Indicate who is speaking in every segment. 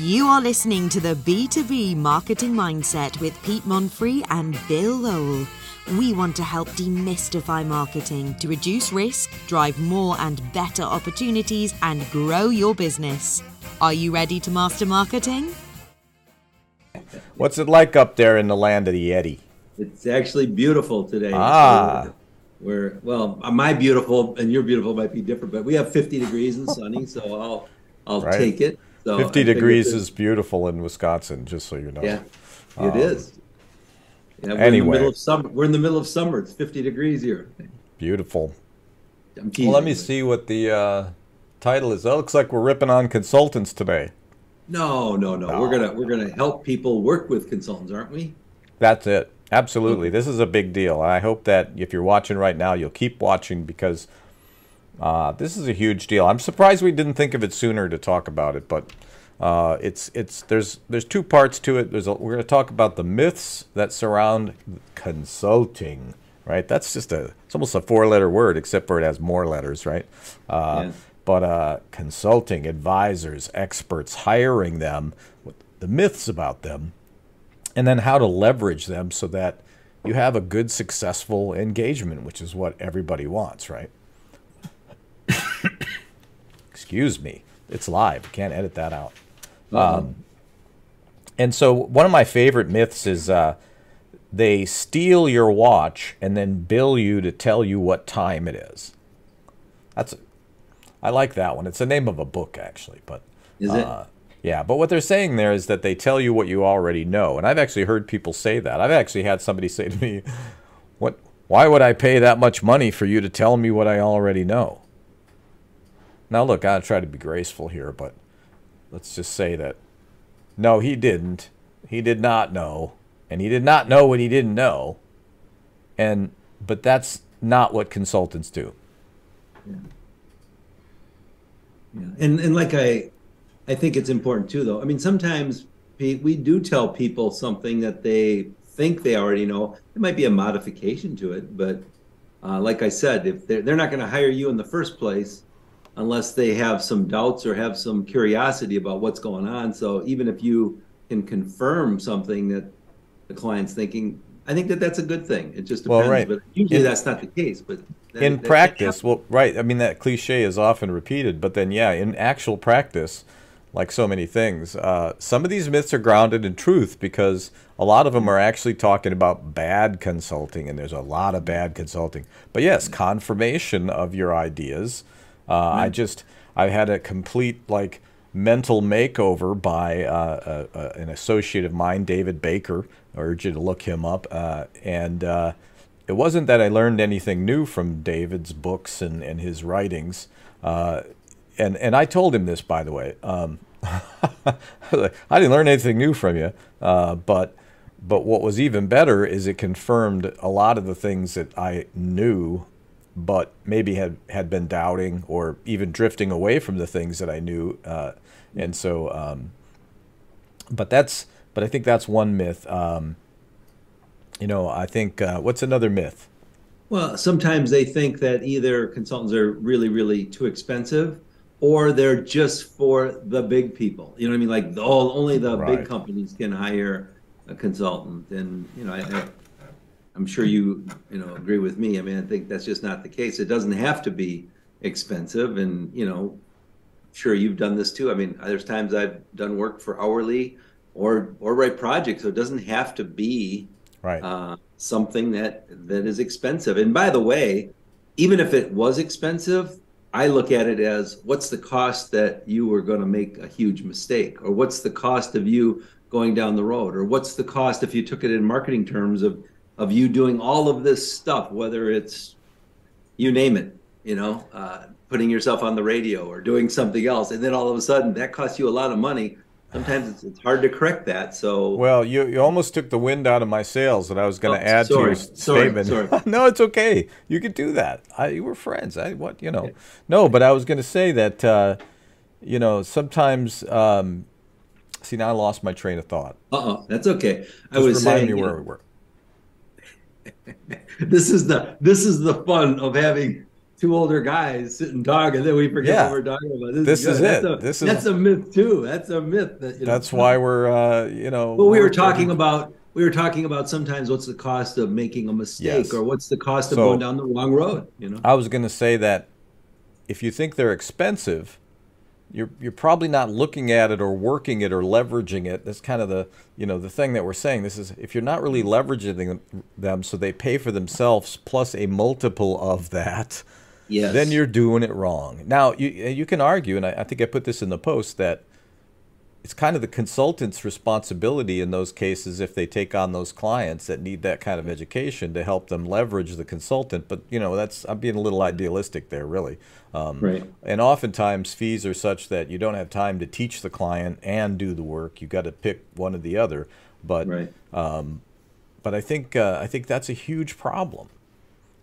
Speaker 1: You are listening to the B2B Marketing Mindset with Pete Monfrey and Bill Lowell. We want to help demystify marketing to reduce risk, drive more and better opportunities, and grow your business. Are you ready to master marketing?
Speaker 2: What's it like up there in the land of the Yeti?
Speaker 3: It's actually beautiful today.
Speaker 2: Ah.
Speaker 3: We're, well, my beautiful and your beautiful might be different, but we have 50 degrees and sunny, so I'll I'll
Speaker 2: Right.
Speaker 3: take it. So
Speaker 2: 50
Speaker 3: I
Speaker 2: degrees is beautiful in Wisconsin, just so you know.
Speaker 3: yeah,
Speaker 2: Um,
Speaker 3: it is. Yeah, we're in the
Speaker 2: anyway.
Speaker 3: middle of summer. We're in the middle of summer. It's 50 degrees here.
Speaker 2: Beautiful.
Speaker 3: I'm teasing,
Speaker 2: Well, let me
Speaker 3: but-
Speaker 2: see what the uh, title is. That looks like we're ripping on consultants today.
Speaker 3: No, no, no, We're gonna we're gonna help people work with consultants, aren't we?
Speaker 2: That's it. Absolutely. This is a big deal. I hope that if you're watching right now, you'll keep watching because uh, this is a huge deal. I'm surprised we didn't think of it sooner to talk about it, but uh, it's it's there's there's two parts to it. There's a, we're going to talk about the myths that surround consulting. Right. That's just a it's almost a four letter word, except for it has more letters. Right. Uh,
Speaker 3: Yeah.
Speaker 2: But uh, consulting, advisors, experts, hiring them, the myths about them, and then how to leverage them so that you have a good, successful engagement, which is what everybody wants, right? Excuse me. It's live. Can't edit that out. Um, and so, one of my favorite myths is uh, they steal your watch and then bill you to tell you what time it is. That's, I like that one. It's the name of a book, actually, but
Speaker 3: Is it?
Speaker 2: uh, yeah, but what they're saying there is that they tell you what you already know, and I've actually heard people say that. I've actually had somebody say to me, "What? Why would I pay that much money for you to tell me what I already know?" Now, look, I try to be graceful here, but let's just say that no, he didn't. He did not know, and he did not know what he didn't know, and but that's not what consultants do.
Speaker 3: Yeah. Yeah. And and like I, I think it's important too, though. I mean, sometimes we do tell people something that they think they already know. It might be a modification to it, but uh, like I said, if they're they're not going to hire you in the first place unless they have some doubts or have some curiosity about what's going on. So even if you can confirm something that the client's thinking, I think that that's a good thing. It just depends.
Speaker 2: Well, right.
Speaker 3: But usually
Speaker 2: In-
Speaker 3: that's not the case. But that-
Speaker 2: in
Speaker 3: that-
Speaker 2: practice, well, right. I mean, that cliche is often repeated, but then, yeah, in actual practice, like so many things, uh, some of these myths are grounded in truth because a lot of them are actually talking about bad consulting, and there's a lot of bad consulting. But yes, confirmation of your ideas. Uh, I just, I had a complete like mental makeover by uh, uh, uh, an associate of mine, David Baker. I urge you to look him up. Uh, and uh, it wasn't that I learned anything new from David's books and, and his writings. Uh, and, and I told him this, by the way. Um, I didn't learn anything new from you, uh, but but what was even better is it confirmed a lot of the things that I knew, but maybe had had been doubting or even drifting away from the things that I knew. Uh, and so, um, but that's but I think that's one myth. Um, you know, I think uh, what's another myth?
Speaker 3: Well, sometimes they think that either consultants are really, really too expensive or they're just for the big people. You know what I mean? Like, oh, only the
Speaker 2: Right.
Speaker 3: big companies can hire a consultant. And, you know, I, I, I'm sure you, you know, agree with me. I mean, I think that's just not the case. It doesn't have to be expensive. And, you know, sure you've done this too. I mean, there's times I've done work for hourly or, or write projects. So it doesn't have to be
Speaker 2: Right.
Speaker 3: uh, something that that is expensive. And by the way, even if it was expensive, I look at it as what's the cost that you were going to make a huge mistake, or what's the cost of you going down the road, or what's the cost if you took it in marketing terms of of you doing all of this stuff, whether it's you name it, you know, uh, putting yourself on the radio or doing something else, and then all of a sudden that costs you a lot of money. Sometimes it's, it's hard to correct that. So
Speaker 2: Well, you, you almost took the wind out of my sails that I was going
Speaker 3: Oh,
Speaker 2: to add to your
Speaker 3: sorry, sorry,
Speaker 2: statement.
Speaker 3: sorry.
Speaker 2: no, it's okay. You could do that. I, you were friends. I what you know. No, but I was going to say that uh, you know sometimes. Um, see, now I lost my train of thought.
Speaker 3: Uh oh, that's okay. I
Speaker 2: Just
Speaker 3: was
Speaker 2: remind
Speaker 3: saying,
Speaker 2: me
Speaker 3: you
Speaker 2: where
Speaker 3: know,
Speaker 2: we were.
Speaker 3: this is the this is the fun of having two older guys sitting talking, and then we forget
Speaker 2: Yeah.
Speaker 3: what we're talking about. This,
Speaker 2: This
Speaker 3: is,
Speaker 2: is
Speaker 3: good. That's
Speaker 2: it.
Speaker 3: A,
Speaker 2: This is-
Speaker 3: that's a myth too. That's a myth. That, you know,
Speaker 2: That's why we're, uh, you know.
Speaker 3: Well, we were talking about we were talking about sometimes what's the cost of making a mistake,
Speaker 2: Yes.
Speaker 3: or what's the cost of
Speaker 2: So-
Speaker 3: going down the wrong road. You know.
Speaker 2: I was going to say that if you think they're expensive, you're you're probably not looking at it or working it or leveraging it. That's kind of the you know the thing that we're saying. This is if you're not really leveraging them, so they pay for themselves plus a multiple of that,
Speaker 3: Yes.
Speaker 2: then you're doing it wrong. Now you you can argue, and I, I think I put this in the post that it's kind of the consultant's responsibility in those cases if they take on those clients that need that kind of education to help them leverage the consultant. But you know, that's I'm being a little idealistic there, really. Um,
Speaker 3: Right.
Speaker 2: And oftentimes fees are such that you don't have time to teach the client and do the work. You've got to pick one or the other. But
Speaker 3: right.
Speaker 2: but I think uh, I think that's a huge problem,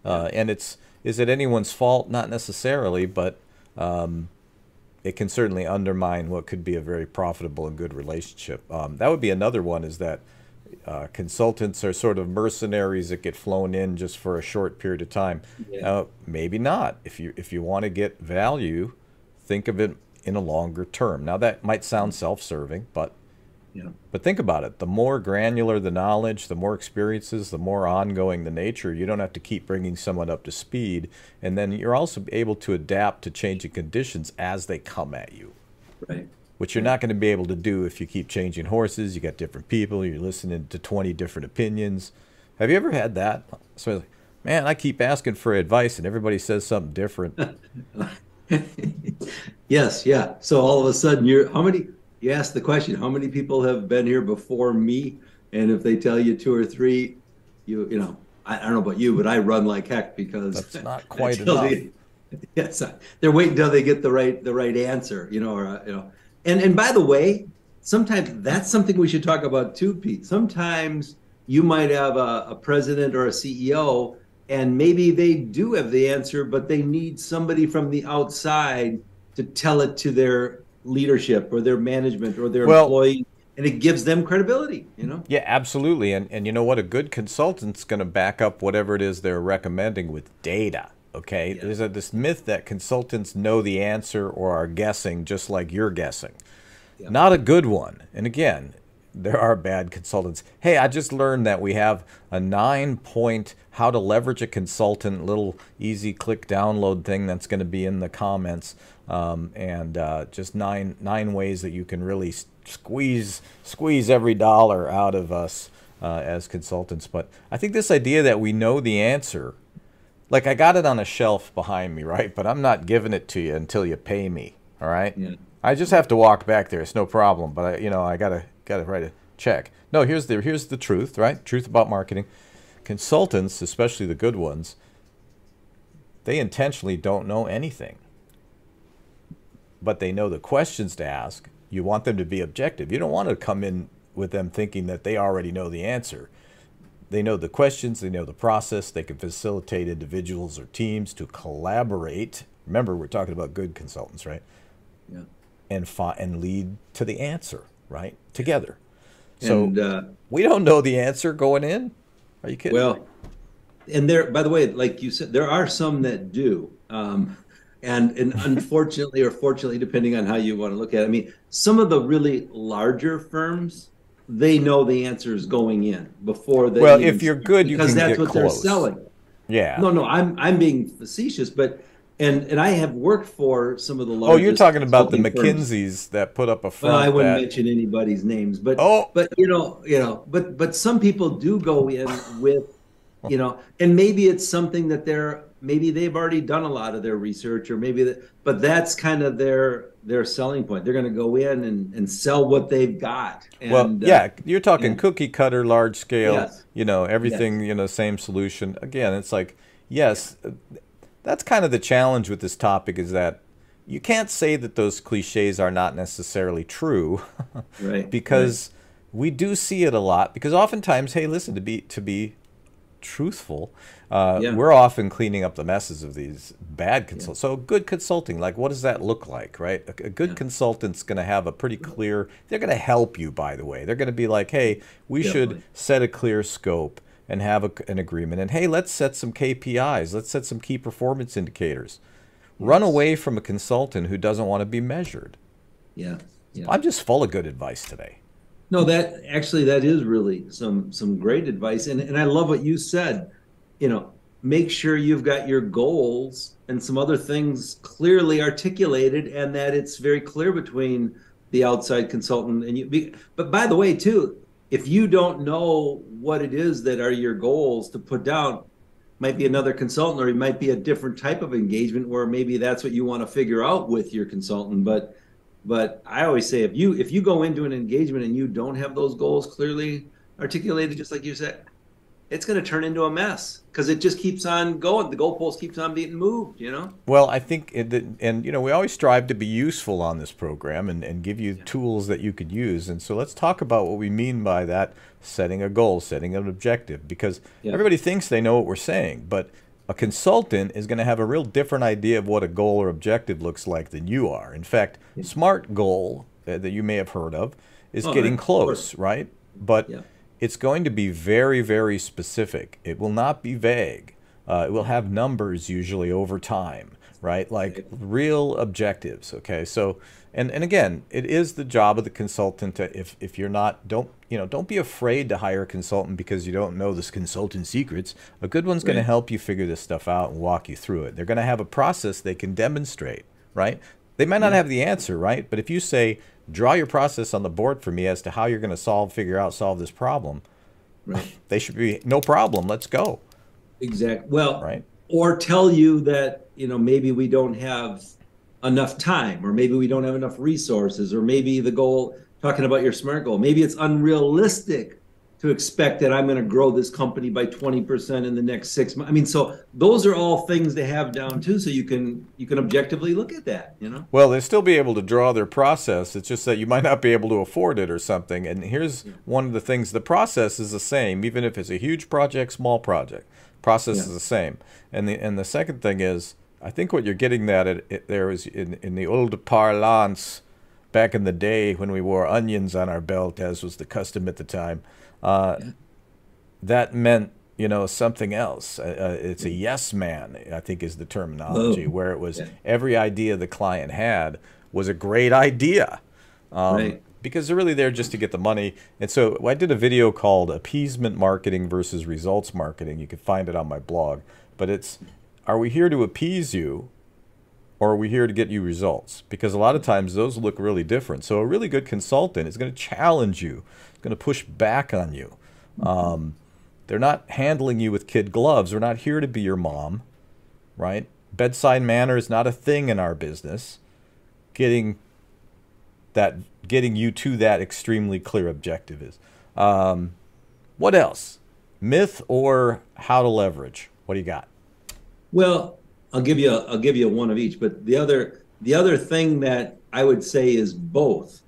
Speaker 2: uh, and it's is it anyone's fault? Not necessarily, but um, it can certainly undermine what could be a very profitable and good relationship. Um, that would be another one. Is that uh, consultants are sort of mercenaries that get flown in just for a short period of time.
Speaker 3: Yeah.
Speaker 2: Now, maybe not. If you if you want to get value, think of it in a longer term. Now that might sound self-serving, but
Speaker 3: Yeah.
Speaker 2: but think about it. The more granular the knowledge, the more experiences, the more ongoing the nature. You don't have to keep bringing someone up to speed. And then you're also able to adapt to changing conditions as they come at you,
Speaker 3: Right.
Speaker 2: which you're not going to be able to do if you keep changing horses. You got different people, you're listening to 20 different opinions. Have you ever had that? So, like, man, I keep asking for advice and everybody says something different.
Speaker 3: yes. Yeah. So all of a sudden, you're how many? You ask the question: How many people have been here before me? And if they tell you two or three, you you know, I, I don't know about you, but I run like heck because
Speaker 2: That's not quite enough.
Speaker 3: they- yes, they're waiting until they get the right the right answer, you know, or uh, you know. And and by the way, sometimes that's something we should talk about too, Pete. Sometimes you might have a, a president or a CEO, and maybe they do have the answer, but they need somebody from the outside to tell it to their leadership or their management or their
Speaker 2: Well-
Speaker 3: employees, and it gives them credibility. You know.
Speaker 2: Yeah, absolutely. And and you know what? A good consultant's going to back up whatever it is they're recommending with data. Okay,
Speaker 3: Yeah.
Speaker 2: there's a, this myth that consultants know the answer or are guessing just like you're guessing.
Speaker 3: Yeah.
Speaker 2: Not a good one. And again, there are bad consultants. Hey, I just learned that we have a nine point how to leverage a consultant little easy click download thing that's going to be in the comments, um, and uh, just nine nine ways that you can really squeeze squeeze every dollar out of us uh, as consultants. But I think this idea that we know the answer, like I got it on a shelf behind me, right? But I'm not giving it to you until you pay me. All right.
Speaker 3: Yeah.
Speaker 2: I just have to walk back there. It's no problem. But I, you know, I gotta gotta write a check. No, here's the here's the truth, right? Truth about marketing. Consultants, especially the good ones, they intentionally don't know anything. But they know the questions to ask. You want them to be objective. You don't want to come in with them thinking that they already know the answer. They know the questions, they know the process, they can facilitate individuals or teams to collaborate. Remember, we're talking about good consultants, right?
Speaker 3: Yeah.
Speaker 2: and fi- and lead to the answer, right? Together. So
Speaker 3: and uh,
Speaker 2: we don't know the answer going in. Are you kidding?
Speaker 3: Well, and there, by the way, like you said, there are some that do. Um, and, and unfortunately or fortunately, depending on how you want to look at it, I mean, some of the really larger firms, they know the answers going in before they.
Speaker 2: Well, if you're good, you
Speaker 3: because
Speaker 2: can
Speaker 3: that's
Speaker 2: get
Speaker 3: what
Speaker 2: close.
Speaker 3: they're selling.
Speaker 2: yeah.
Speaker 3: No, no, I'm I'm being facetious, but and and I have worked for some of the
Speaker 2: larger.
Speaker 3: oh,
Speaker 2: you're talking about the
Speaker 3: consulting firms.
Speaker 2: McKinseys that put up a front.
Speaker 3: Well, I wouldn't
Speaker 2: that,
Speaker 3: mention anybody's names, but
Speaker 2: Oh.
Speaker 3: but you know, you know, but but some people do go in with, you know, and maybe it's something that they're maybe they've already done a lot of their research, or maybe that, but that's kind of their their selling point. They're going to go in and and sell what they've got. And,
Speaker 2: well,
Speaker 3: uh,
Speaker 2: yeah, you're talking cookie cutter, large scale.
Speaker 3: Yes.
Speaker 2: You know, everything. You know, same solution. Again, it's like yes, uh, that's kind of the challenge with this topic is that you can't say that those cliches are not necessarily true.
Speaker 3: right
Speaker 2: because we do see it a lot because oftentimes hey listen to be to be truthful uh,
Speaker 3: Yeah.
Speaker 2: we're often cleaning up the messes of these bad consultants so good consulting like what does that look like right a, a good
Speaker 3: Yeah.
Speaker 2: consultant's going to have a pretty clear they're going to help you by the way they're going to be like hey we should set a clear scope and have a, an agreement. And hey, let's set some KPIs. Let's set some key performance indicators. Yes. Run away from a consultant who doesn't want to be measured.
Speaker 3: Yeah. yeah.
Speaker 2: I'm just full of good advice today.
Speaker 3: No, that actually that is really some some great advice, and and I love what you said. You know, make sure you've got your goals and some other things clearly articulated, and that it's very clear between the outside consultant and you. But by the way, too, if you don't know what it is that are your goals to put down, might be another consultant, or it might be a different type of engagement where maybe that's what you want to figure out with your consultant, but but I always say if you if you go into an engagement and you don't have those goals clearly articulated, just like you said, it's going to turn into a mess because it just keeps on going. The goalpost keeps on being moved, you know?
Speaker 2: Well, I think, it, and you know, we always strive to be useful on this program and, and give you yeah. tools that you could use. And so let's talk about what we mean by that setting a goal, setting an objective, because yeah. everybody thinks they know what we're saying, but a consultant is going to have a real different idea of what a goal or objective looks like than you are. In fact, yeah. SMART goal uh, that you may have heard of is oh, getting right. close, right? But yeah. it's going to be very, very specific. It will not be vague. Uh, it will have numbers usually over time, right? Like real objectives. Okay, so and and again, it is the job of the consultant to if if you're not don't you know don't be afraid to hire a consultant because you don't know this consultant secrets. A good one's right. going to help you figure this stuff out and walk you through it. They're going to have a process they can demonstrate, right? They might not have the answer, right? But if you say draw your process on the board for me as to how you're going to solve, figure out, solve this problem, right. they should be no problem. Let's go.
Speaker 3: Exactly. Well, right. Or tell you that you know maybe we don't have enough time, or maybe we don't have enough resources, or maybe the goal, talking about your SMART goal, maybe it's unrealistic to expect that I'm going to grow this company by 20% in the next six months. I mean, so those are all things to have down too, so you can you can objectively look at that. You know.
Speaker 2: Well, they still be able to draw their process. It's just that you might not be able to afford it or something. And here's yeah. one of the things: the process is the same, even if it's a huge project, small project. Process yeah. is the same. And the and the second thing is I think what you're getting at it, it, there is in, in the old parlance back in the day when we wore onions on our belt, as was the custom at the time. Uh, yeah. That meant you know something else. Uh, uh it's a yes man, I think, is the terminology, Whoa. where it was yeah. every idea the client had was a great idea. Um, right. Because they're really there just to get the money. And so I did a video called Appeasement Marketing versus Results Marketing. You can find it on my blog. But it's are we here to appease you or are we here to get you results? Because a lot of times those look really different. So a really good consultant is going to challenge you, going to push back on you. Um, they're not handling you with kid gloves. We're not here to be your mom, right? Bedside manner is not a thing in our business. Getting that, getting you to that extremely clear objective is. Um, what else? Myth or how to leverage? What do you got?
Speaker 3: Well, I'll give you a, I'll give you one of each, but the other the other thing that I would say is both,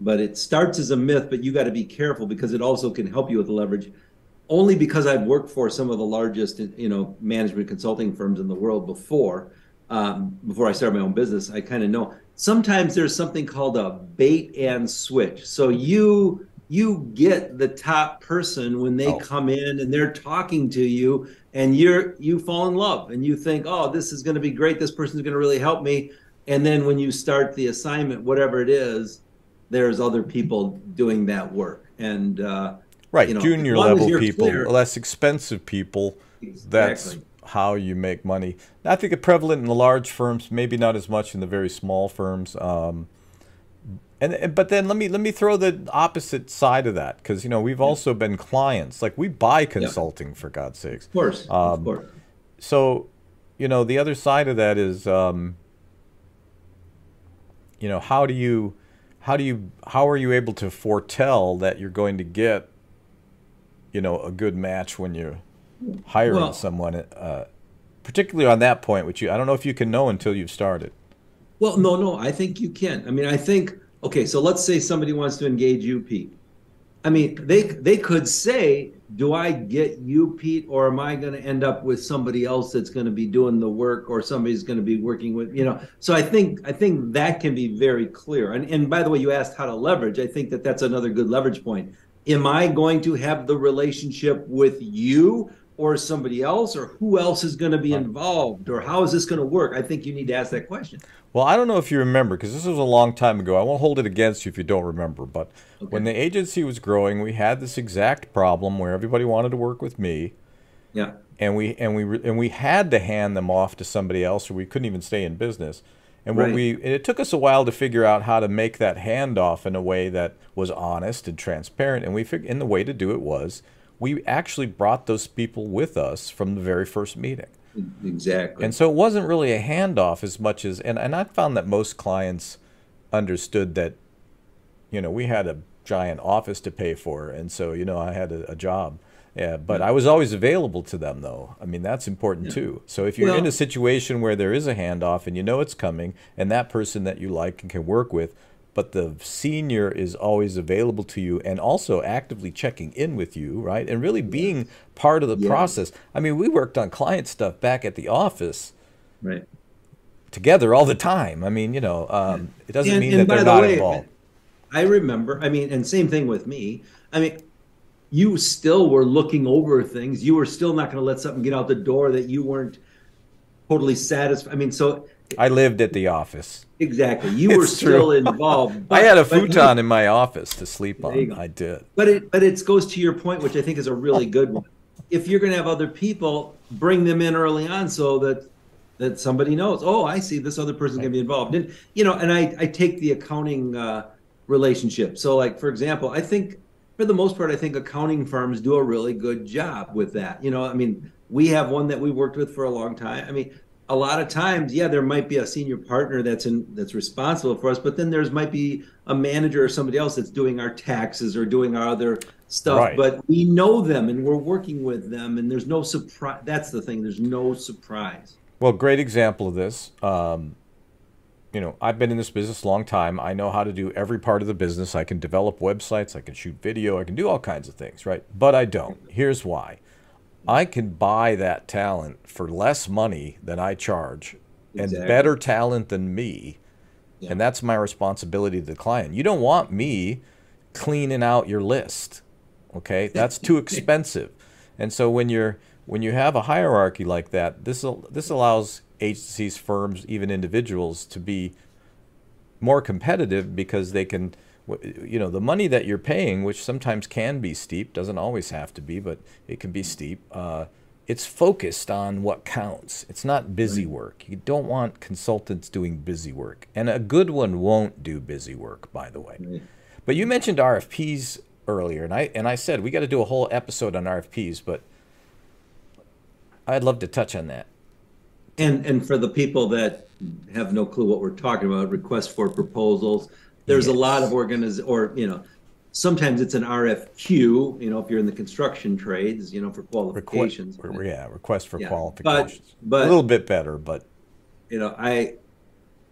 Speaker 3: but it starts as a myth, but you got to be careful because it also can help you with leverage. Only because I've worked for some of the largest, you know, management consulting firms in the world before, um, before I started my own business, I kind of know. Sometimes there's something called a bait and switch. So you you get the top person when they oh. come in and they're talking to you and you're you fall in love and you think oh this is going to be great this person's going to really help me and then when you start the assignment whatever it is there's other people doing that work and uh,
Speaker 2: right you know, junior level people clear, less expensive people exactly. that's how you make money i think it's prevalent in the large firms maybe not as much in the very small firms um, and but then let me let me throw the opposite side of that because you know we've also been clients. Like we buy consulting yeah. for God's sakes.
Speaker 3: Of course, um, of course.
Speaker 2: So, you know, the other side of that is, um, you know, how do you, how do you, how are you able to foretell that you're going to get, you know, a good match when you're hiring well, someone, uh, particularly on that point, which you, I don't know if you can know until you've started.
Speaker 3: Well, no, no, I think you can. I mean, I think okay, so let's say somebody wants to engage you, Pete. I mean, they they could say, "Do I get you, Pete, or am I going to end up with somebody else that's going to be doing the work, or somebody's going to be working with you know?" So I think I think that can be very clear. And and by the way, you asked how to leverage. I think that that's another good leverage point. am I going to have the relationship with you or somebody else or who else is going to be involved or how is this going to work? I think you need to ask that question.
Speaker 2: Well, I don't know if you remember because this was a long time ago. I won't hold it against you if you don't remember. But okay. when the agency was growing, we had this exact problem where everybody wanted to work with me.
Speaker 3: Yeah.
Speaker 2: And we and we and we had to hand them off to somebody else, or we couldn't even stay in business. And what right. we and it took us a while to figure out how to make that handoff in a way that was honest and transparent. And we figured, and the way to do it was we actually brought those people with us from the very first meeting.
Speaker 3: Exactly.
Speaker 2: And so it wasn't really a handoff as much as, and, and I found that most clients understood that, you know, we had a giant office to pay for. And so, you know, I had a, a job. Yeah, but yeah. I was always available to them, though. I mean, that's important yeah. too. So if you're well, in a situation where there is a handoff and you know it's coming, and that person that you like and can work with but the senior is always available to you and also actively checking in with you, right? And really being part of the yeah. process. I mean, we worked on client stuff back at the office.
Speaker 3: Right.
Speaker 2: Together all the time. I mean, you know, um, it doesn't and, mean and that they're the not way, involved.
Speaker 3: I remember, I mean, and same thing with me. I mean, you still were looking over things. You were still not going to let something get out the door that you weren't totally satisfied. I mean, so
Speaker 2: I lived at the office.
Speaker 3: Exactly. You were still involved.
Speaker 2: But, I had a futon in my office to sleep on. I did.
Speaker 3: But it but it goes to your point, which I think is a really good one. If you're going to have other people, bring them in early on so that that somebody knows. Oh, I see this other person's going to be involved. And you know, and I I take the accounting uh, relationship. So like for example, I think for the most part, I think accounting firms do a really good job with that. You know, I mean, we have one that we worked with for a long time. I mean, a lot of times, yeah, there might be a senior partner that's in that's responsible for us, but then there's might be a manager or somebody else that's doing our taxes or doing our other stuff. Right. But we know them and we're working with them, and there's no surprise. That's the thing. There's no surprise.
Speaker 2: Well, great example of this. Um, you know, I've been in this business a long time. I know how to do every part of the business. I can develop websites. I can shoot video. I can do all kinds of things, right? But I don't. Here's why. I can buy that talent for less money than I charge exactly. and better talent than me. Yeah. And that's my responsibility to the client. You don't want me cleaning out your list. Okay? That's too expensive. And so when you're when you have a hierarchy like that, this this allows agencies, firms, even individuals to be more competitive because they can you know the money that you're paying which sometimes can be steep doesn't always have to be but it can be steep uh, it's focused on what counts. It's not busy work. You don't want consultants doing busy work. And a good one won't do busy work by the way. But you mentioned rfps earlier and i and i said we got to do a whole episode on rfps but i'd love to touch on that.
Speaker 3: And and for the people that have no clue what we're talking about request for proposals there's yes. a lot of organiz or you know sometimes it's an RFQ, you know, if you're in the construction trades, you know, for qualifications.
Speaker 2: Requ- yeah, request for yeah. qualifications. But, but a little bit better, but
Speaker 3: you know, I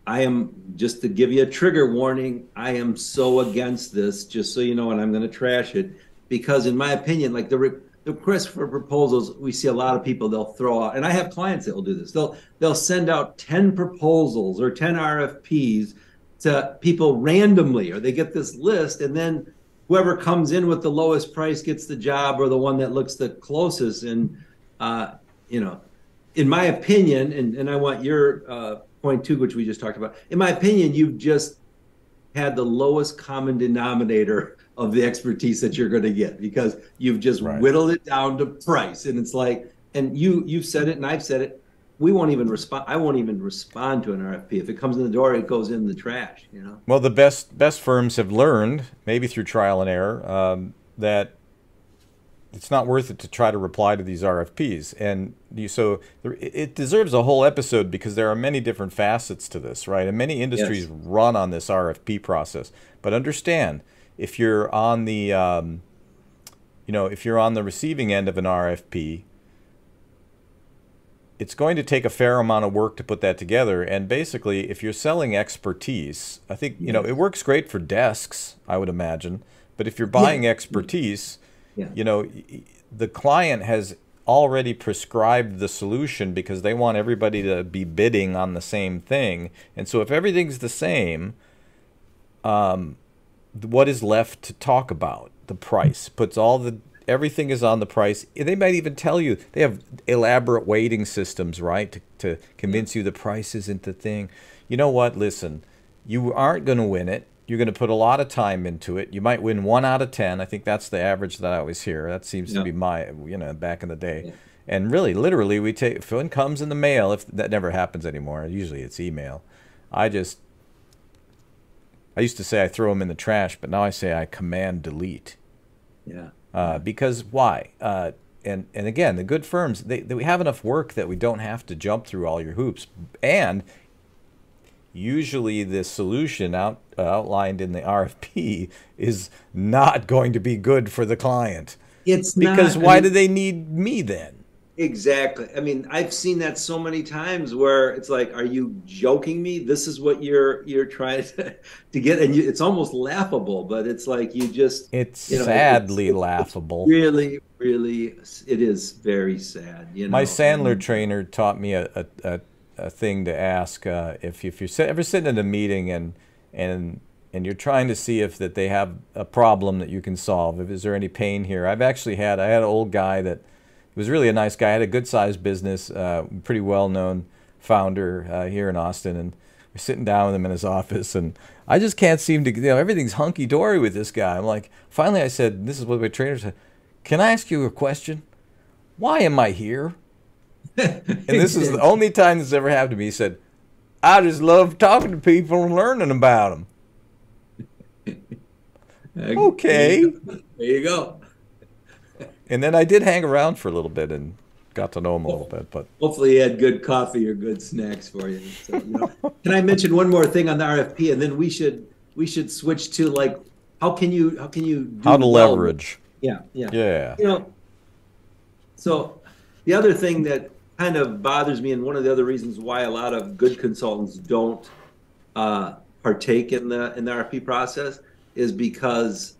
Speaker 3: I am just to give you a trigger warning, I am so against this, just so you know, and I'm going to trash it because in my opinion, like the re- the request for proposals, we see a lot of people they'll throw out, and I have clients that will do this. They'll they'll send out 10 proposals or 10 RFPs to people randomly, or they get this list, and then whoever comes in with the lowest price gets the job, or the one that looks the closest. And uh, you know, in my opinion, and and I want your uh, point too, which we just talked about. In my opinion, you've just had the lowest common denominator of the expertise that you're going to get because you've just right. whittled it down to price and it's like and you you've said it and I've said it we won't even respond. I won't even respond to an RFP. If it comes in the door, it goes in the trash. You know.
Speaker 2: Well, the best best firms have learned, maybe through trial and error, um, that it's not worth it to try to reply to these RFPs. And you, so it deserves a whole episode because there are many different facets to this, right? And many industries yes. run on this RFP process. But understand, if you're on the, um, you know, if you're on the receiving end of an RFP, it's going to take a fair amount of work to put that together. And basically, if you're selling expertise, I think you know it works great for desks, I would imagine. But if you're buying yeah. expertise, yeah. you know, the client has already prescribed the solution because they want everybody to be bidding on the same thing. And so if everything's the same, um, what is left to talk about? The price puts all the everything is on the price. They might even tell you they have elaborate weighting systems, right, to, to convince you the price isn't the thing. You know what? Listen, you aren't going to win it. You're going to put a lot of time into it. You might win one out of ten. I think that's the average that I always hear. That seems yeah. to be my, you know, back in the day. Yeah. And really, literally, we take if one comes in the mail. If that never happens anymore, usually it's email. I just I used to say I throw them in the trash, but now I say I command delete.
Speaker 3: Yeah.
Speaker 2: Uh, because why? Uh, and and again, the good firms they, they we have enough work that we don't have to jump through all your hoops. And usually, the solution out uh, outlined in the RFP is not going to be good for the client.
Speaker 3: It's
Speaker 2: because
Speaker 3: not,
Speaker 2: why I mean, do they need me then?
Speaker 3: Exactly. I mean, I've seen that so many times where it's like, "Are you joking me? This is what you're you're trying to, to get," and you, it's almost laughable. But it's like you just
Speaker 2: it's
Speaker 3: you know,
Speaker 2: sadly
Speaker 3: it's,
Speaker 2: laughable.
Speaker 3: It's really, really, it is very sad. You know,
Speaker 2: my Sandler and, trainer taught me a a, a thing to ask uh, if if you're ever sitting in a meeting and and and you're trying to see if that they have a problem that you can solve. If is there any pain here? I've actually had I had an old guy that was really a nice guy. Had a good sized business, uh, pretty well known founder uh, here in Austin, and we're sitting down with him in his office, and I just can't seem to, you know, everything's hunky dory with this guy. I'm like, finally, I said, this is what my trainer said. Can I ask you a question? Why am I here? and this is the only time this ever happened to me. He said, I just love talking to people and learning about them. okay.
Speaker 3: There you go
Speaker 2: and then I did hang around for a little bit and got to know him a little bit. But
Speaker 3: hopefully, he had good coffee or good snacks for you. So, you know. Can I mention one more thing on the RFP, and then we should we should switch to like how can you how can you
Speaker 2: how to well? leverage?
Speaker 3: Yeah, yeah,
Speaker 2: yeah.
Speaker 3: You know, so the other thing that kind of bothers me, and one of the other reasons why a lot of good consultants don't uh, partake in the in the RFP process is because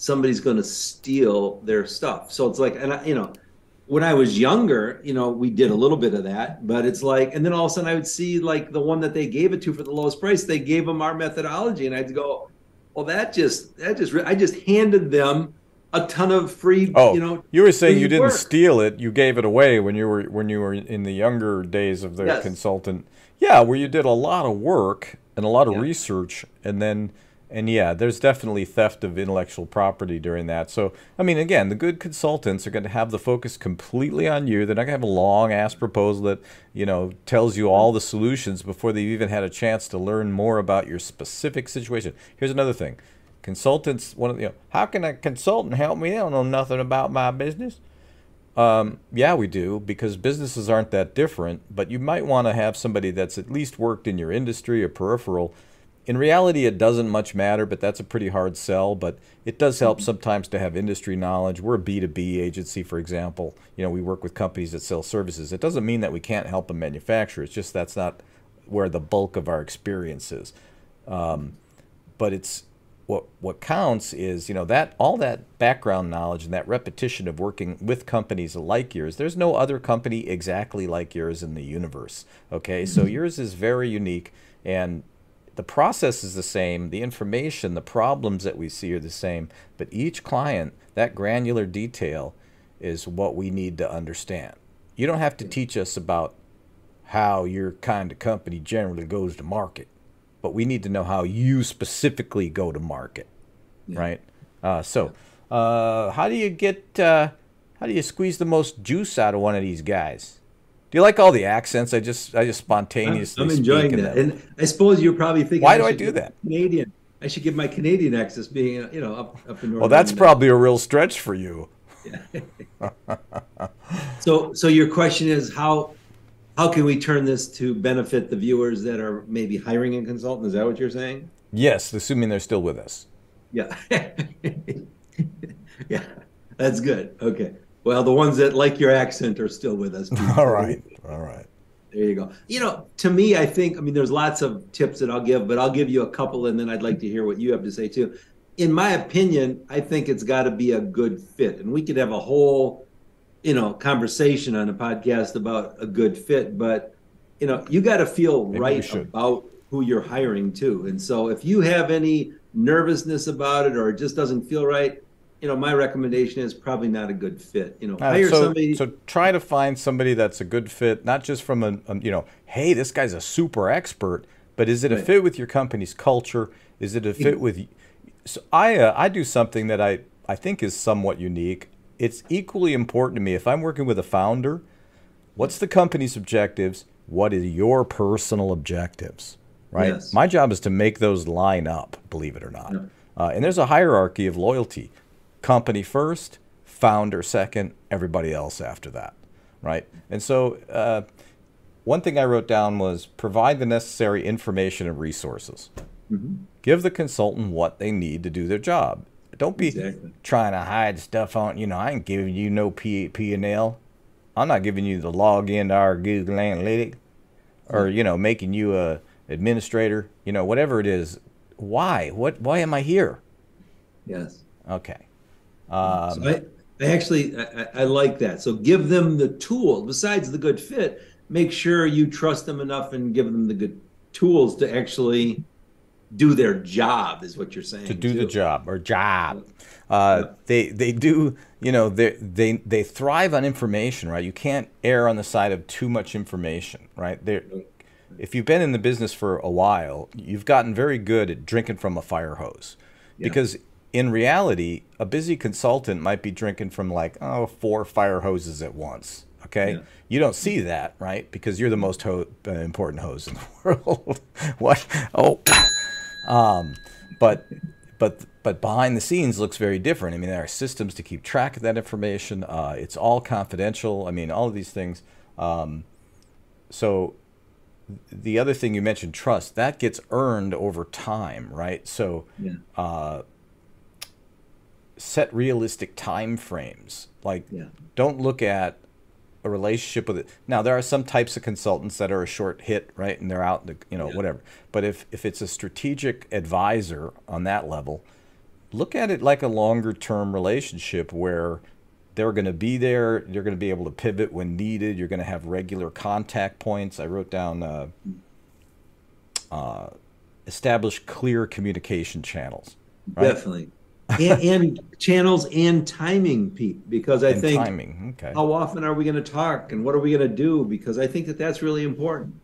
Speaker 3: somebody's going to steal their stuff. So it's like, and I, you know, when I was younger, you know, we did a little bit of that, but it's like, and then all of a sudden I would see like the one that they gave it to for the lowest price, they gave them our methodology, and I'd go, well, that just, that just, I just handed them a ton of free. Oh, you know,
Speaker 2: you were saying you didn't work. steal it; you gave it away when you were when you were in the younger days of the yes. consultant. Yeah, where you did a lot of work and a lot of yeah. research, and then and yeah, there's definitely theft of intellectual property during that. So, I mean, again, the good consultants are going to have the focus completely on you. They're not going to have a long ass proposal that, you know, tells you all the solutions before they've even had a chance to learn more about your specific situation. Here's another thing. Consultants, one of the, you know, how can a consultant help me? They don't know nothing about my business. Um, yeah, we do because businesses aren't that different, but you might want to have somebody that's at least worked in your industry or peripheral in reality, it doesn't much matter, but that's a pretty hard sell. But it does help mm-hmm. sometimes to have industry knowledge. We're a B2B agency, for example. You know, we work with companies that sell services. It doesn't mean that we can't help a manufacturer. It's just that's not where the bulk of our experience is. Um, but it's what what counts is you know that all that background knowledge and that repetition of working with companies like yours. There's no other company exactly like yours in the universe. Okay, so mm-hmm. yours is very unique and the process is the same, the information, the problems that we see are the same, but each client, that granular detail is what we need to understand. You don't have to teach us about how your kind of company generally goes to market, but we need to know how you specifically go to market, yeah. right? Uh, so, uh, how do you get, uh, how do you squeeze the most juice out of one of these guys? Do you like all the accents? I just I just spontaneously.
Speaker 3: I'm, I'm enjoying that. and I suppose you're probably thinking,
Speaker 2: why do I, I do that?
Speaker 3: Canadian. I should give my Canadian accents being uh, you know up up in North.
Speaker 2: Well, that's probably a real stretch for you.
Speaker 3: Yeah. so so your question is how how can we turn this to benefit the viewers that are maybe hiring a consultant? Is that what you're saying?
Speaker 2: Yes, assuming they're still with us.
Speaker 3: Yeah. yeah. That's good. Okay. Well, the ones that like your accent are still with us.
Speaker 2: All right. All right.
Speaker 3: There you go. You know, to me, I think, I mean, there's lots of tips that I'll give, but I'll give you a couple and then I'd like to hear what you have to say too. In my opinion, I think it's got to be a good fit. And we could have a whole, you know, conversation on a podcast about a good fit, but, you know, you got to feel Maybe right about who you're hiring too. And so if you have any nervousness about it or it just doesn't feel right, you know, my recommendation is probably not a good fit. You know, hire
Speaker 2: so,
Speaker 3: somebody.
Speaker 2: So try to find somebody that's a good fit, not just from a, a you know, hey, this guy's a super expert, but is it a fit with your company's culture? Is it a fit with? So I uh, I do something that I I think is somewhat unique. It's equally important to me if I'm working with a founder. What's the company's objectives? What is your personal objectives? Right.
Speaker 3: Yes.
Speaker 2: My job is to make those line up. Believe it or not.
Speaker 3: Yeah.
Speaker 2: Uh, and there's a hierarchy of loyalty. Company first, founder second, everybody else after that. Right. And so uh, one thing I wrote down was provide the necessary information and resources.
Speaker 3: Mhm.
Speaker 2: Give the consultant what they need to do their job. Don't be
Speaker 3: Exactly.
Speaker 2: trying to hide stuff on. You know, I ain't giving you no P P and L. I'm not giving you the login to our Google Analytics, or you know, making you a administrator. You know, whatever it is. Why? What? Why am I here?
Speaker 3: Yes.
Speaker 2: Okay. Um,
Speaker 3: So I, I actually I, I- like that. So give them the tool. Besides the good fit, make sure you trust them enough and give them the good tools to actually do their job. Is what you're saying.
Speaker 2: to do the job or job. Uh,
Speaker 3: Yeah.
Speaker 2: They they do you know they they they thrive on information, right? You can't err on the side of too much information, right? They if you've been in the business for a while, you've gotten very good at drinking from a fire hose,
Speaker 3: Yeah.
Speaker 2: because in reality, a busy consultant might be drinking from like oh four fire hoses at once. Okay,
Speaker 3: Yeah.
Speaker 2: you don't see that, right? Because you're the most ho- uh, important hose in the world. what? Oh, um, but but but behind the scenes looks very different. I mean, there are systems to keep track of that information. Uh, it's all confidential. I mean, all of these things. Um, so the other thing you mentioned, trust, that gets earned over time, right? So
Speaker 3: Yeah.
Speaker 2: uh, set realistic time frames. Like,
Speaker 3: Yeah.
Speaker 2: don't look at a relationship with it. Now, there are some types of consultants that are a short hit, right? And they're out, the, you know,
Speaker 3: Yeah.
Speaker 2: whatever. But if, if it's a strategic advisor on that level, look at it like a longer term relationship where they're going to be there. You're going to be able to pivot when needed. You're going to have regular contact points. I wrote down uh, uh, establish clear communication channels. Right?
Speaker 3: Definitely. And, and channels and timing, Pete, because I
Speaker 2: And
Speaker 3: think
Speaker 2: timing. Okay.
Speaker 3: how often are we going to talk and what are we going to do? Because I think that that's really important.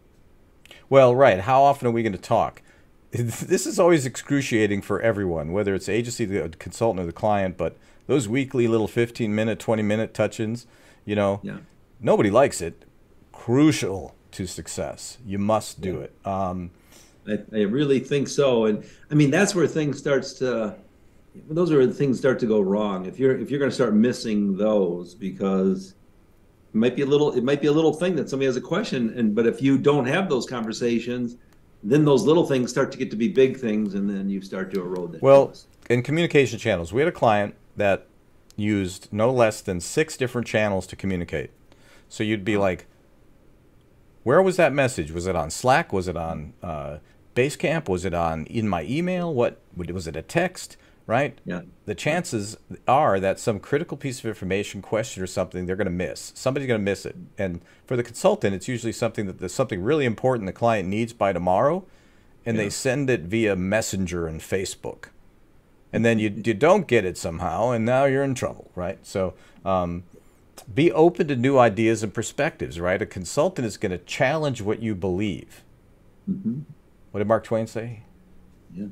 Speaker 2: Well, right. How often are we going to talk? This is always excruciating for everyone, whether it's the agency, the consultant, or the client. But those weekly little 15 minute, 20 minute touch ins, you know,
Speaker 3: Yeah.
Speaker 2: nobody likes it. Crucial to success. You must do it. Um,
Speaker 3: I, I really think so. And I mean, that's where things starts to, those are things start to go wrong. If you're, if you're going to start missing those because it might be a little, it might be a little thing that somebody has a question. And, but if you don't have those conversations, then those little things start to get to be big things and then you start to erode that.
Speaker 2: Well,
Speaker 3: trust.
Speaker 2: in communication channels, we had a client that used no less than six different channels to communicate. So you'd be like, where was that message? Was it on Slack? Was it on uh, Basecamp? Was it on in my email? What was it a text? Right?
Speaker 3: Yeah.
Speaker 2: The chances are that some critical piece of information, question or something, they're going to miss. Somebody's going to miss it. And for the consultant, it's usually something that there's something really important the client needs by tomorrow, and
Speaker 3: Yeah.
Speaker 2: they send it via Messenger and Facebook and then you, you don't get it somehow, and now you're in trouble, right? So um, be open to new ideas and perspectives, right? A consultant is going to challenge what you believe.
Speaker 3: Mhm.
Speaker 2: What did Mark Twain say?
Speaker 3: Yeah.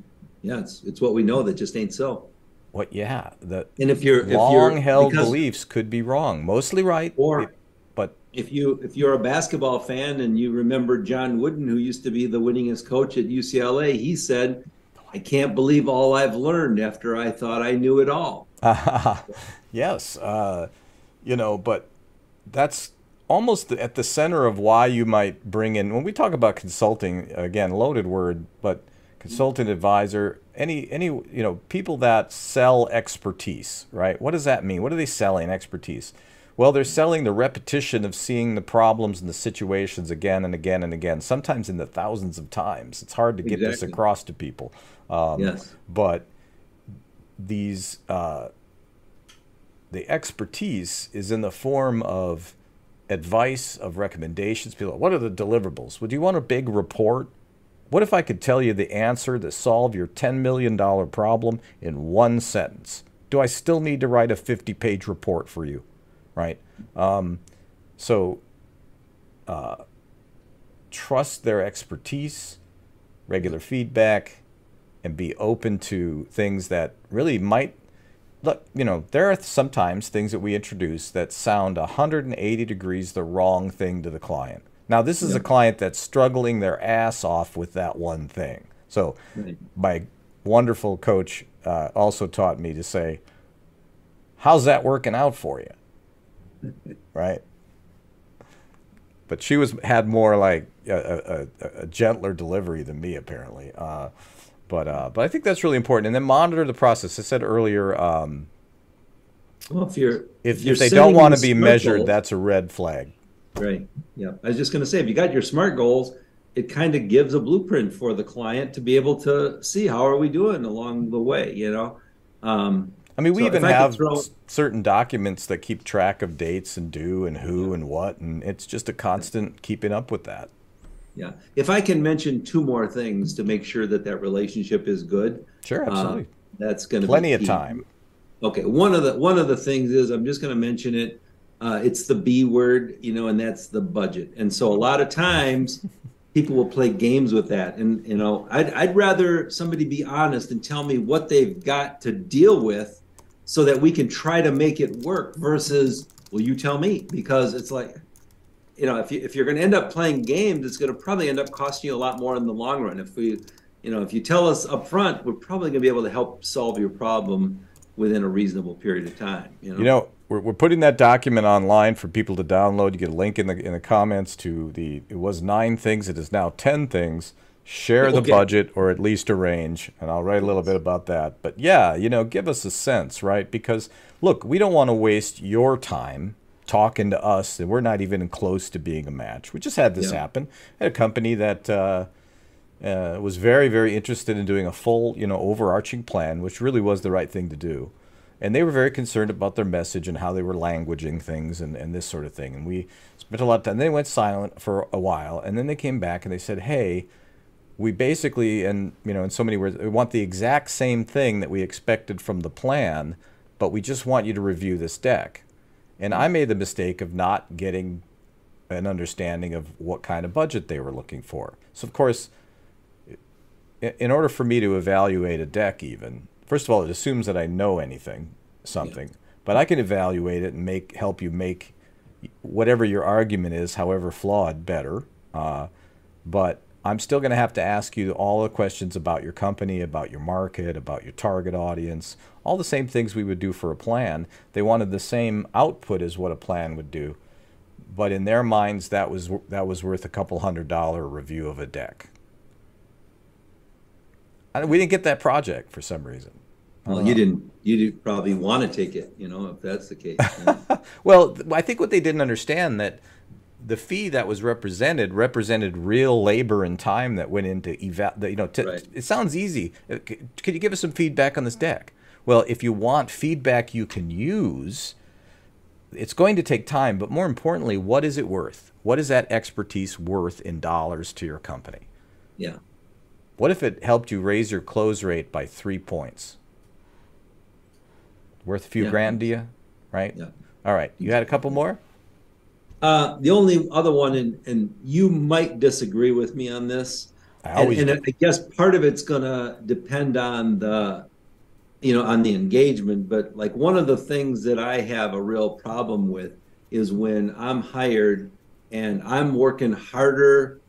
Speaker 3: Yeah. It's, it's what we know that just ain't so.
Speaker 2: What? Yeah, the
Speaker 3: And if you're,
Speaker 2: long-held beliefs could be wrong, mostly right,
Speaker 3: Or-
Speaker 2: but
Speaker 3: if you if you're a basketball fan and you remember John Wooden, who used to be the winningest coach at UCLA, he said, "I can't believe all I've learned after I thought I knew it all."
Speaker 2: yes, uh, you know, but that's almost at the center of why you might bring in when we talk about consulting again loaded word but consultant advisor any any you know people that sell expertise right? What does that mean? What are they selling expertise? Well they're selling the repetition of seeing the problems and the situations again and again and again sometimes in the thousands of times. It's hard to get this across to people. Um,
Speaker 3: Yes.
Speaker 2: but these uh, the expertise is in the form of advice of recommendations. People what are the deliverables? Would you want a big report What if I could tell you the answer to solve your $10 million problem in one sentence? Do I still need to write a 50 page report for you? Right? Um, so, uh, trust their expertise, regular feedback, and be open to things that really might look, you know, there are sometimes things that we introduce that sound 180 degrees the wrong thing to the client. Now, this is a client that's struggling their ass off with that one thing. So, right. my wonderful coach uh, also taught me to say, How's that working out for you? right? But she was had more like a, a, a gentler delivery than me, apparently. Uh, but uh, but I think that's really important. And then monitor the process. I said earlier. Um,
Speaker 3: well, if you're
Speaker 2: if, if, if they don't want to be measured, that's a red flag.
Speaker 3: Right. Yeah. I was just going to say, if you got your smart goals, it kind of gives a blueprint for the client to be able to see how are we doing along the way. You know. Um,
Speaker 2: I mean, we so even have throw... certain documents that keep track of dates and do and who yeah. and what, and it's just a constant keeping up with that.
Speaker 3: Yeah. If I can mention two more things to make sure that that relationship is good.
Speaker 2: Sure, uh, absolutely. Uh,
Speaker 3: that's going to be
Speaker 2: plenty of time.
Speaker 3: Okay. One of the one of the things is I'm just going to mention it. Uh, it's the B word, you know, and that's the budget. And so a lot of times people will play games with that. And you know, I'd I'd rather somebody be honest and tell me what they've got to deal with, so that we can try to make it work. Versus, well, you tell me because it's like you know, if you if you're going to end up playing games, it's going to probably end up costing you a lot more in the long run. If we, you know, if you tell us up front, we're probably going to be able to help solve your problem within a reasonable period of time. You know,
Speaker 2: you know we're, we're putting that document online for people to download. You get a link in the in the comments to the. It was nine things. It is now ten things. Share the okay. budget or at least a range, and I'll write a little bit about that. But yeah, you know, give us a sense, right? Because look, we don't want to waste your time talking to us and we're not even close to being a match. We just had this yeah. happen. at a company that uh, uh, was very, very interested in doing a full, you know, overarching plan, which really was the right thing to do. And they were very concerned about their message and how they were languaging things and, and this sort of thing. And we spent a lot of time. They went silent for a while, and then they came back and they said, "Hey, we basically, and you know, in so many words, we want the exact same thing that we expected from the plan, but we just want you to review this deck." And I made the mistake of not getting an understanding of what kind of budget they were looking for. So, of course, in order for me to evaluate a deck, even, first of all, it assumes that I know anything, something, yeah. but I can evaluate it and make help you make whatever your argument is, however flawed, better. Uh, but I'm still going to have to ask you all the questions about your company, about your market, about your target audience, all the same things we would do for a plan. They wanted the same output as what a plan would do, but in their minds, that was that was worth a couple hundred dollar review of a deck. We didn't get that project for some reason.
Speaker 3: Well, you didn't. You didn't probably want to take it, you know, if that's the case.
Speaker 2: well, I think what they didn't understand that the fee that was represented represented real labor and time that went into eva- you know right. it sounds easy uh, could you give us some feedback on this deck well if you want feedback you can use it's going to take time but more importantly what is it worth what is that expertise worth in dollars to your company
Speaker 3: yeah
Speaker 2: what if it helped you raise your close rate by three points worth a few yeah. grand to you right
Speaker 3: yeah
Speaker 2: all right you had a couple more
Speaker 3: uh, the only other one, and, and you might disagree with me on this, I and, and I guess part of it's going to depend on the, you know, on the engagement. But like one of the things that I have a real problem with is when I'm hired and I'm working harder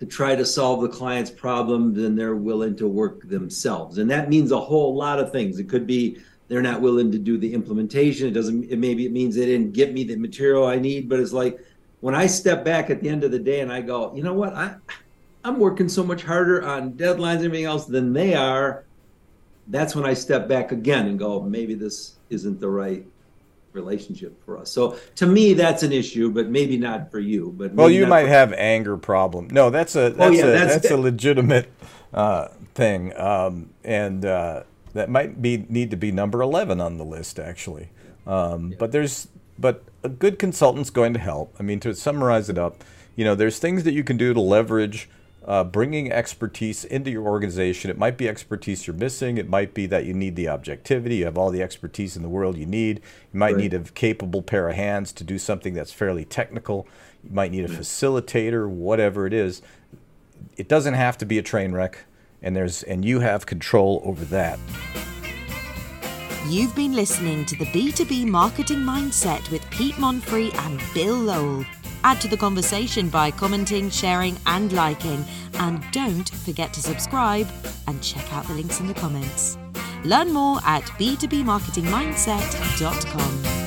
Speaker 3: to try to solve the client's problem than they're willing to work themselves. And that means a whole lot of things. It could be they're not willing to do the implementation. It doesn't. It maybe it means they didn't get me the material I need. But it's like when I step back at the end of the day and I go, you know what, I I'm working so much harder on deadlines and everything else than they are. That's when I step back again and go, maybe this isn't the right relationship for us. So to me, that's an issue, but maybe not for you. But
Speaker 2: well, you might have anger problem. No, that's a oh, that's oh, yeah, a that's, that's a legitimate uh, thing, um, and uh, that might be need to be number 11 on the list actually um, yeah. but there's but a good consultant's going to help i mean to summarize it up you know there's things that you can do to leverage uh, bringing expertise into your organization. It might be expertise you're missing. It might be that you need the objectivity. You have all the expertise in the world you need. You might right. need a capable pair of hands to do something that's fairly technical. You might need a facilitator, whatever it is. It doesn't have to be a train wreck, and there's and you have control over that.
Speaker 1: You've been listening to the B2B Marketing Mindset with Pete Monfre and Bill Lowell. Add to the conversation by commenting, sharing, and liking. And don't forget to subscribe and check out the links in the comments. Learn more at b2bmarketingmindset.com.